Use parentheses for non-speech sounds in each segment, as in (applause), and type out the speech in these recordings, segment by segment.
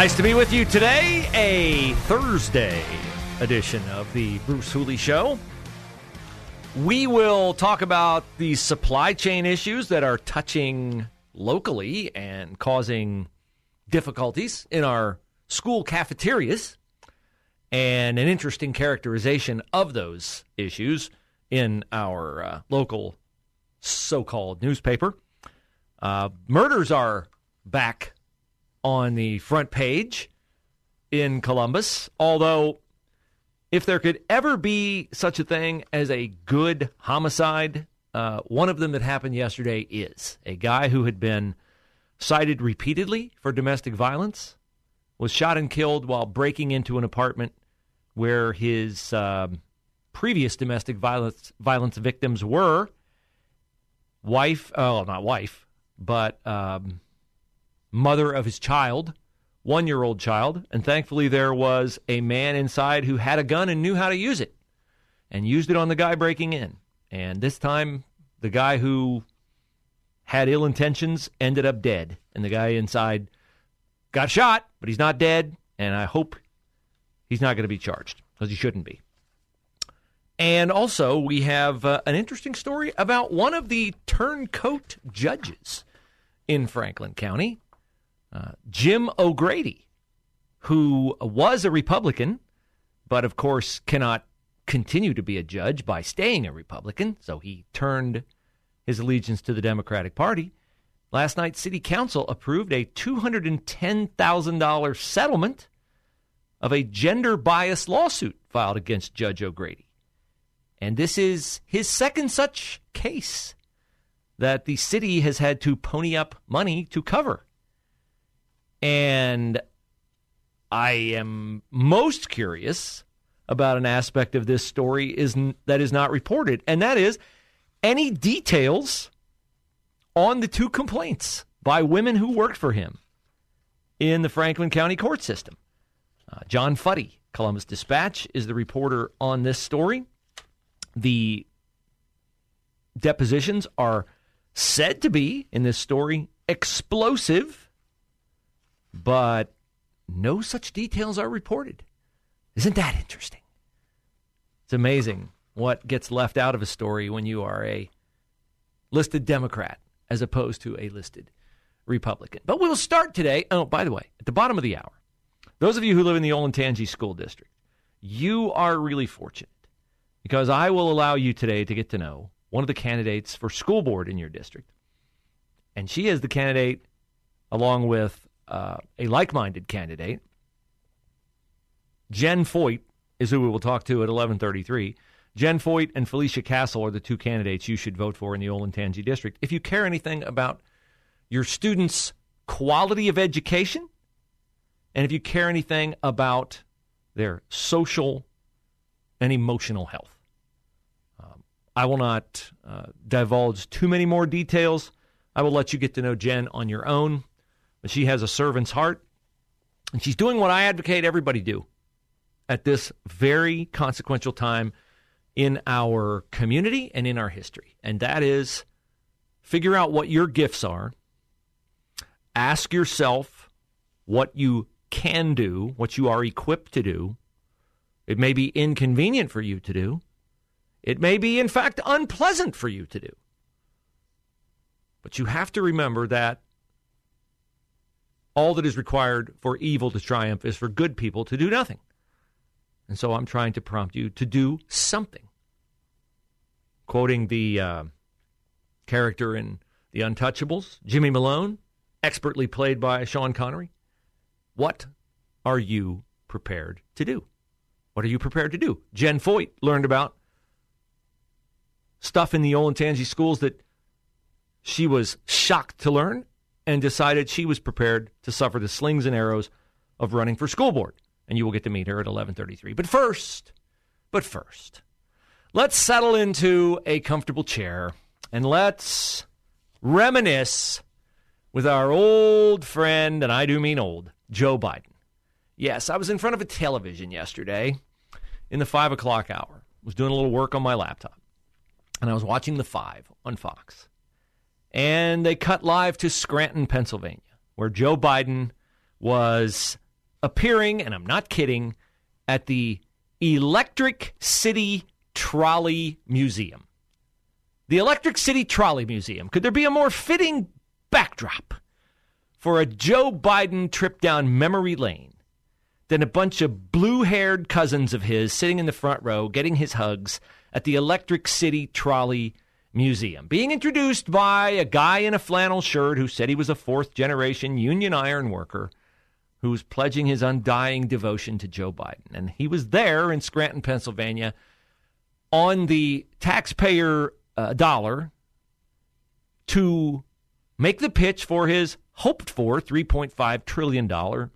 Nice to be with you today, a Thursday edition of the Bruce Hooley Show. We will talk about the supply chain issues that are touching locally and causing difficulties in our school cafeterias, and an interesting characterization of those issues in our uh, local so called newspaper. Uh, murders are back on the front page in Columbus, although if there could ever be such a thing as a good homicide, uh, one of them that happened yesterday is a guy who had been cited repeatedly for domestic violence was shot and killed while breaking into an apartment where his um, previous domestic violence violence victims were. Wife, oh, not wife, but um, mother of his child, one year old child. And thankfully, there was a man inside who had a gun and knew how to use it and used it on the guy breaking in. And this time, the guy who had ill intentions ended up dead. And the guy inside got shot, but he's not dead. And I hope he's not going to be charged because he shouldn't be. And also, we have uh, an interesting story about one of the turncoat judges in Franklin County uh, Jim O'Grady, who was a Republican, but of course cannot continue to be a judge by staying a Republican, so he turned his allegiance to the Democratic Party. Last night, City Council approved a $210,000 settlement of a gender bias lawsuit filed against Judge O'Grady. And this is his second such case that the city has had to pony up money to cover. And I am most curious about an aspect of this story is that is not reported, and that is any details on the two complaints by women who worked for him in the Franklin County court system. Uh, John Futty, Columbus Dispatch, is the reporter on this story. The depositions are said to be, in this story, explosive but no such details are reported. Isn't that interesting? It's amazing what gets left out of a story when you are a listed Democrat as opposed to a listed Republican. But we'll start today. Oh, by the way, at the bottom of the hour, those of you who live in the Olentangy School District, you are really fortunate because I will allow you today to get to know one of the candidates for school board in your district. And she is the candidate, along with uh, a like minded candidate. Jen Foyt is who we will talk to at 1133. Jen Foyt and Felicia Castle are the two candidates you should vote for in the Olentangy district. If you care anything about your students' quality of education, and if you care anything about their social and emotional health. Um, I will not uh, divulge too many more details. I will let you get to know Jen on your own. But she has a servant's heart, and she's doing what I advocate everybody do at this very consequential time in our community and in our history. And that is figure out what your gifts are, ask yourself what you can do, what you are equipped to do. It may be inconvenient for you to do. It may be, in fact, unpleasant for you to do. But you have to remember that all that is required for evil to triumph is for good people to do nothing. And so I'm trying to prompt you to do something. Quoting the uh, character in The Untouchables, Jimmy Malone, expertly played by Sean Connery. What are you prepared to do? What are you prepared to do? Jen Foyt learned about stuff in the Olentangy schools that she was shocked to learn and decided she was prepared to suffer the slings and arrows of running for school board. And you will get to meet her at 11:33. But first, but first, let's settle into a comfortable chair and let's reminisce with our old friend, and I do mean old, Joe Biden. Yes, I was in front of a television yesterday in the five o'clock hour. Was doing a little work on my laptop, and I was watching the five on Fox. And they cut live to Scranton, Pennsylvania, where Joe Biden was appearing, and I'm not kidding, at the Electric City Trolley Museum. The Electric City Trolley Museum. Could there be a more fitting backdrop for a Joe Biden trip down memory lane than a bunch of blue haired cousins of his sitting in the front row getting his hugs at the Electric City Trolley Museum, being introduced by a guy in a flannel shirt who said he was a fourth generation union iron worker who was pledging his undying devotion to Joe Biden. And he was there in Scranton, Pennsylvania on the taxpayer uh, dollar to make the pitch for his hoped for $3.5 trillion boondoggle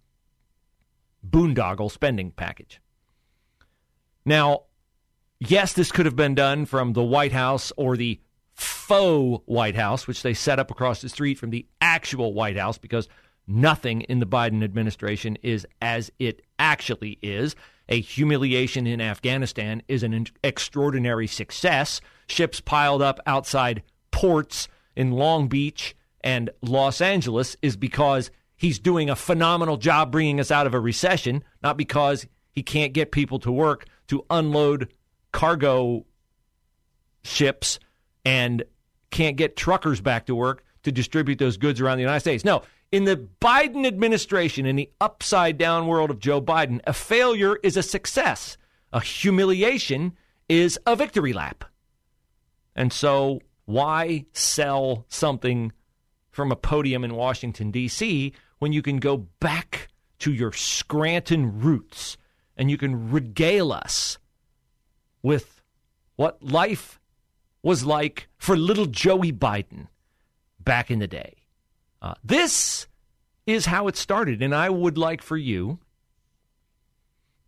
spending package. Now, yes, this could have been done from the White House or the faux White House, which they set up across the street from the actual White House because nothing in the Biden administration is as it actually is. A humiliation in Afghanistan is an extraordinary success. Ships piled up outside ports in Long Beach and Los Angeles is because he's doing a phenomenal job bringing us out of a recession, not because he can't get people to work to unload cargo ships and can't get truckers back to work to distribute those goods around the United States. No, in the Biden administration, in the upside down world of Joe Biden, a failure is a success. A humiliation is a victory lap. And so, why sell something from a podium in Washington, D.C., when you can go back to your Scranton roots and you can regale us with what life was like for little Joey Biden back in the day. Uh, this is how it started, and I would like for you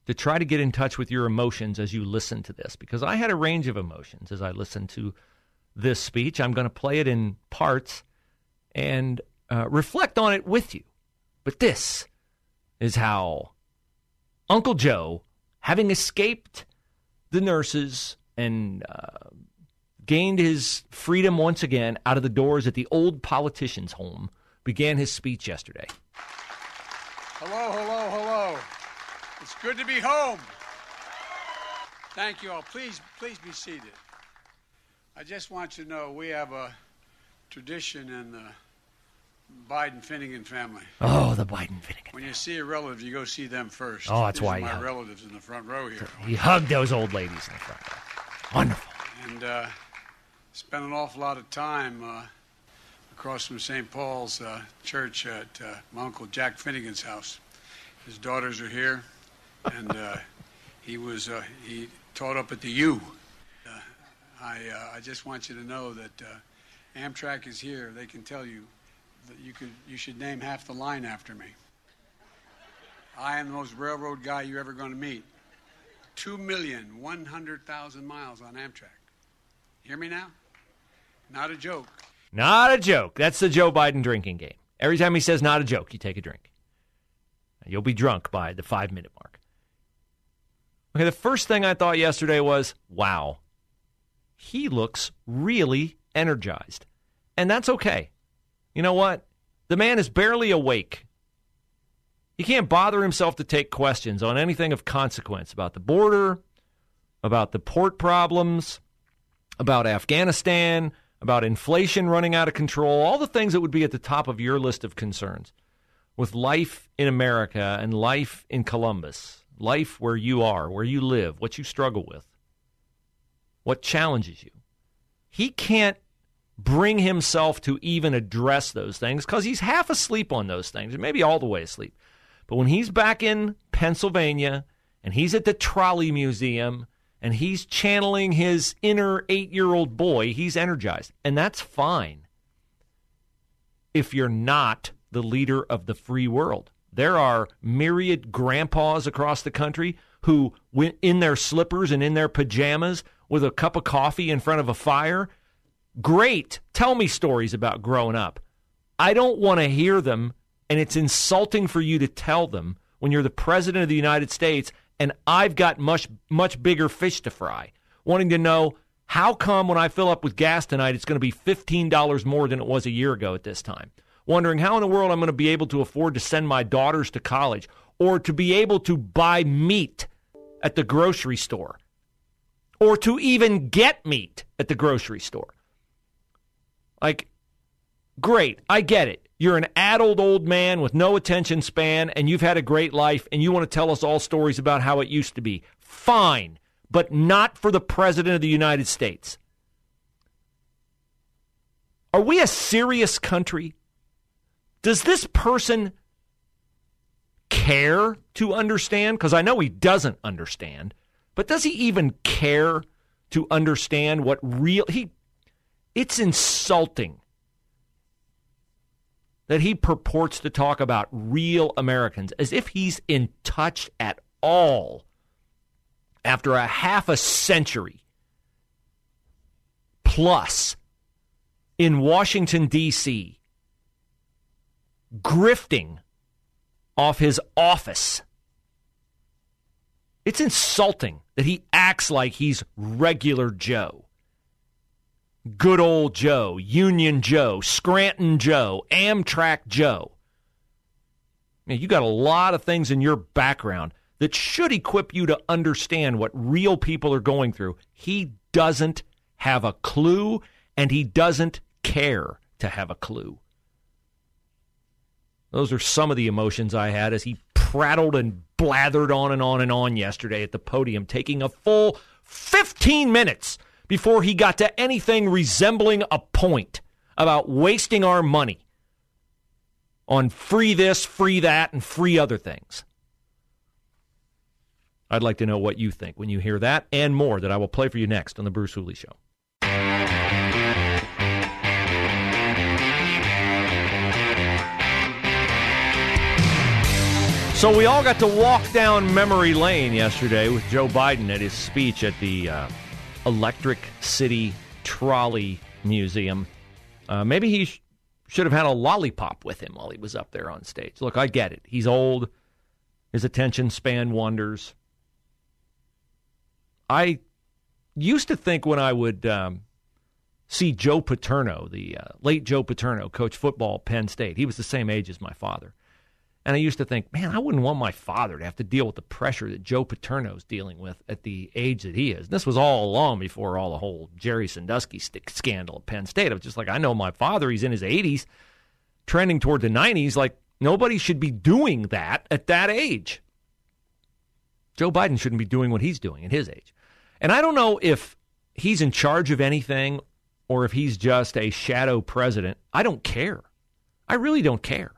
to try to get in touch with your emotions as you listen to this, because I had a range of emotions as I listened to this speech. I'm going to play it in parts and uh, reflect on it with you. But this is how Uncle Joe, having escaped the nurses and uh, gained his freedom once again out of the doors at the old politician's home, began his speech yesterday. Hello, hello, hello. It's good to be home. Thank you all. Please, please be seated. I just want you to know we have a tradition in the Biden Finnegan family. Oh, the Biden Finnegan. When you see a relative, you go see them first. Oh, that's These why you my relatives in the front row here. He hugged those old ladies in the front row. Wonderful. And uh, spent an awful lot of time uh, across from St. Paul's uh, Church at uh, my uncle Jack Finnegan's house. His daughters are here, and uh, he was uh, he taught up at the U. Uh, I I just want you to know that Amtrak is here. They can tell you that you could you should name half the line after me. I am the most railroad guy you're ever going to meet. Two million one hundred thousand miles on Amtrak. Hear me now? Not a joke. Not a joke. That's the Joe Biden drinking game. Every time he says not a joke, you take a drink. You'll be drunk by the five minute mark. Okay, the first thing I thought yesterday was wow, he looks really energized. And that's okay. You know what? The man is barely awake. He can't bother himself to take questions on anything of consequence about the border, about the port problems, about Afghanistan, about inflation running out of control, all the things that would be at the top of your list of concerns with life in America and life in Columbus, life where you are, where you live, what you struggle with, what challenges you. He can't bring himself to even address those things because he's half asleep on those things, and maybe all the way asleep. But when he's back in Pennsylvania and he's at the Trolley Museum and he's channeling his inner eight year old boy, he's energized. And that's fine if you're not the leader of the free world. There are myriad grandpas across the country who went in their slippers and in their pajamas with a cup of coffee in front of a fire. Great. Tell me stories about growing up. I don't want to hear them, and it's insulting for you to tell them when you're the president of the United States and I've got much much bigger fish to fry. Wanting to know how come when I fill up with gas tonight it's going to be $15 more than it was a year ago at this time. Wondering how in the world I'm going to be able to afford to send my daughters to college or to be able to buy meat at the grocery store or to even get meat at the grocery store. Like great, I get it. You're an addled old man with no attention span, and you've had a great life, and you want to tell us all stories about how it used to be. Fine, but not for the President of the United States. Are we a serious country? Does this person care to understand? Because I know he doesn't understand, but does he even care to understand what real. He, it's insulting that he purports to talk about real Americans as if he's in touch at all after a half a century plus in Washington, D.C., grifting off his office. It's insulting that he acts like he's regular Joe good old Joe, Union Joe, Scranton Joe, Amtrak Joe. Now, you got a lot of things in your background that should equip you to understand what real people are going through. He doesn't have a clue, and he doesn't care to have a clue. Those are some of the emotions I had as he prattled and blathered on and on and on yesterday at the podium, taking a full 15 minutes before he got to anything resembling a point about wasting our money on free this, free that, and free other things. I'd like to know what you think when you hear that and more that I will play for you next on The Bruce Hooley Show. So we all got to walk down memory lane yesterday with Joe Biden at his speech at the uh, Electric City Trolley Museum. Uh, maybe he sh- should have had a lollipop with him while he was up there on stage. Look, I get it. He's old, his attention span wanders. I used to think when I would um, see Joe Paterno, the uh, late Joe Paterno, coach football Penn State, he was the same age as my father. And I used to think, man, I wouldn't want my father to have to deal with the pressure that Joe Paterno's dealing with at the age that he is. This was all along before all the whole Jerry Sandusky scandal at Penn State. I was just like, I know my father, he's in his 80s, trending toward the 90s. Like, nobody should be doing that at that age. Joe Biden shouldn't be doing what he's doing at his age. And I don't know if he's in charge of anything or if he's just a shadow president. I don't care. I really don't care.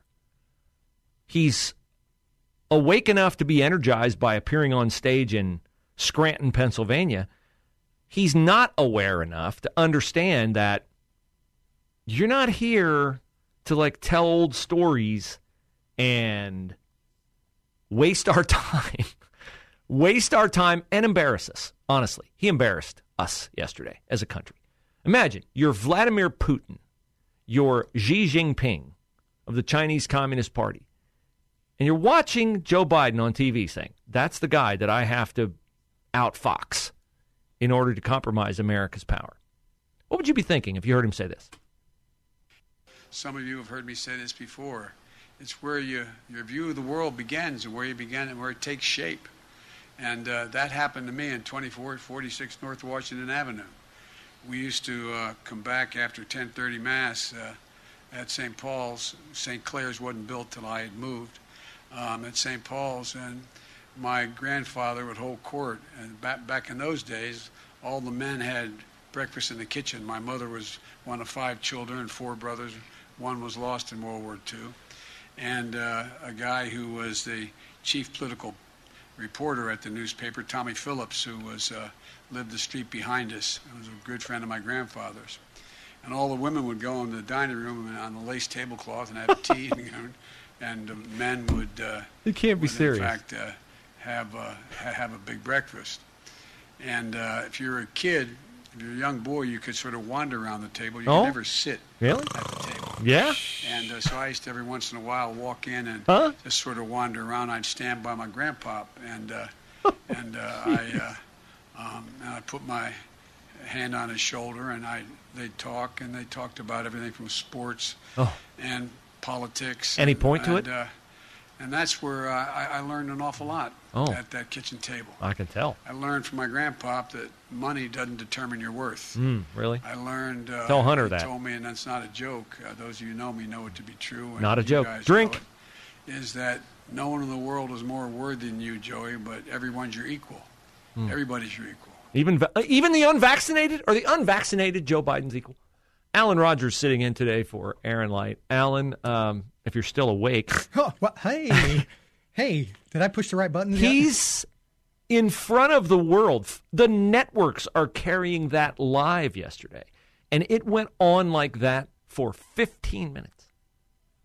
He's awake enough to be energized by appearing on stage in Scranton, Pennsylvania. He's not aware enough to understand that you're not here to like tell old stories and waste our (laughs) time. waste our time and embarrass us. Honestly, he embarrassed us yesterday as a country. Imagine you're Vladimir Putin, you're Xi Jinping of the Chinese Communist Party and you're watching Joe Biden on TV saying, that's the guy that I have to outfox in order to compromise America's power. What would you be thinking if you heard him say this? Some of you have heard me say this before. It's where you, your view of the world begins and where you begin and where it takes shape. And uh, that happened to me in 2446 North Washington Avenue. We used to uh, come back after 1030 Mass uh, at St. Paul's. St. Clare's wasn't built till I had moved um, at St. Paul's, and my grandfather would hold court. And back back in those days, all the men had breakfast in the kitchen. My mother was one of five children four brothers. One was lost in World War II, and uh, a guy who was the chief political reporter at the newspaper, Tommy Phillips, who was uh, lived the street behind us. He was a good friend of my grandfather's. And all the women would go in the dining room on the lace tablecloth and have tea, (laughs) and, and men would. Uh, You can't be would, serious. In fact, uh, have uh, have a big breakfast. And uh, if you're a kid, if you're a young boy, you could sort of wander around the table. You Oh? could never sit Really? at the table. Yeah? And uh, so I used to every once in a while walk in and Huh? just sort of wander around. I'd stand by my grandpa, and uh, (laughs) and uh, I uh, um, and I put my hand on his shoulder, and I they'd talk, and they talked about everything from sports Oh. and politics. Any and, point to and, it? Uh, and that's where uh, I, I learned an awful lot Oh. at that kitchen table. I can tell. I learned from my grandpa that money doesn't determine your worth. Mm, really? I learned. Uh, Tell Hunter that. Told me, and that's not a joke. Uh, those of you who know me know it to be true. and Not a joke. Drink. it, Is that no one in the world is more worthy than you, Joey? But everyone's your equal. Hmm. Everybody's your equal. Even uh, even the unvaccinated or the unvaccinated Joe Biden's equal. Alan Rogers sitting in today for Aaron Light. Alan, um, if you're still awake, (laughs) Oh, well, hey, hey, did I push the right button? he's in front of the world. The networks are carrying that live yesterday, and it went on like that for 15 minutes.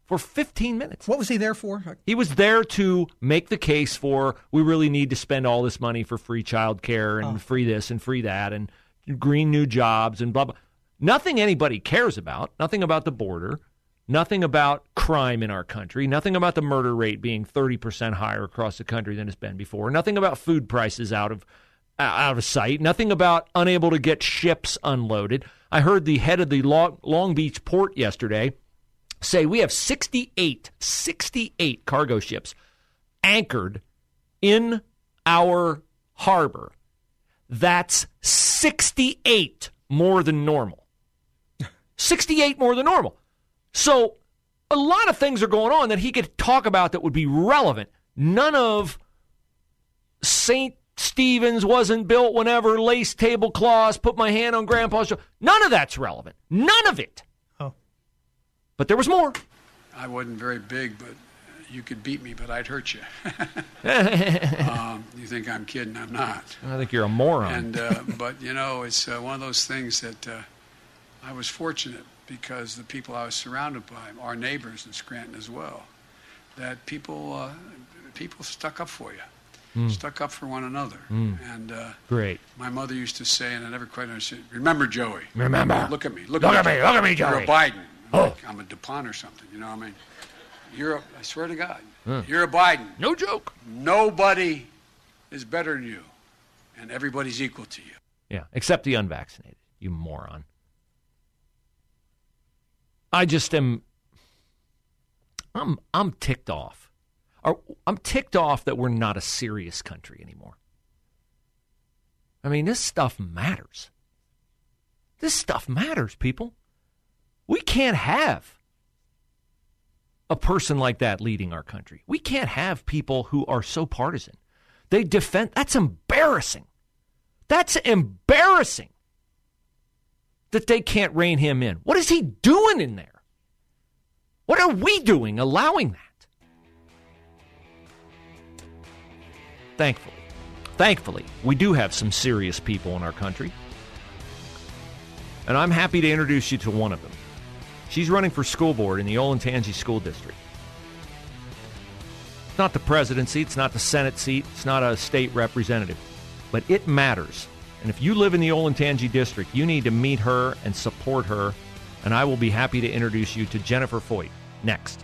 For 15 minutes. What was he there for? He was there to make the case for we really need to spend all this money for free child care and free this and free that and green new jobs and blah blah. Nothing anybody cares about. Nothing about the border. Nothing about crime in our country. Nothing about the murder rate being 30% higher across the country than it's been before. Nothing about food prices out of uh, out of sight. Nothing about unable to get ships unloaded. I heard the head of the Long, Long Beach port yesterday say we have 68, 68 cargo ships anchored in our harbor. That's 68 more than normal. 68 more than normal. So a lot of things are going on that he could talk about that would be relevant. None of St. Stephen's wasn't built whenever lace tablecloths, put my hand on grandpa's shoulder. None of that's relevant. None of it. Oh. But there was more. I wasn't very big, but you could beat me, but I'd hurt you. (laughs) (laughs) um, you think I'm kidding? I'm not. I think you're a moron. And uh, but you know, it's uh, one of those things that uh, I was fortunate because the people I was surrounded by, our neighbors in Scranton as well, that people uh, people stuck up for you, stuck up for one another. And uh, Great. my mother used to say, and I never quite understood. Remember, Joey. Remember. Look at me. Look, Look at, me, look at me, You're a Biden. Oh. Like I'm a DuPont or something. You know what I mean? You're. A, I swear to God. You're a Biden. No joke. Nobody is better than you, and everybody's equal to you. Yeah, except the unvaccinated. You moron. I just am. I'm I'm ticked off. Or I'm ticked off that we're not a serious country anymore. I mean, this stuff matters. This stuff matters, people. We can't have a person like that leading our country. We can't have people who are so partisan. They defend. That's embarrassing. That's embarrassing that they can't rein him in. What is he doing in there? What are we doing allowing that? Thankfully, thankfully, we do have some serious people in our country. And I'm happy to introduce you to one of them. She's running for school board in the Olentangy School District. It's not the presidency, it's not the Senate seat, it's not a state representative, but it matters. And if you live in the Olentangy district, you need to meet her and support her. And I will be happy to introduce you to Jennifer Foyt next.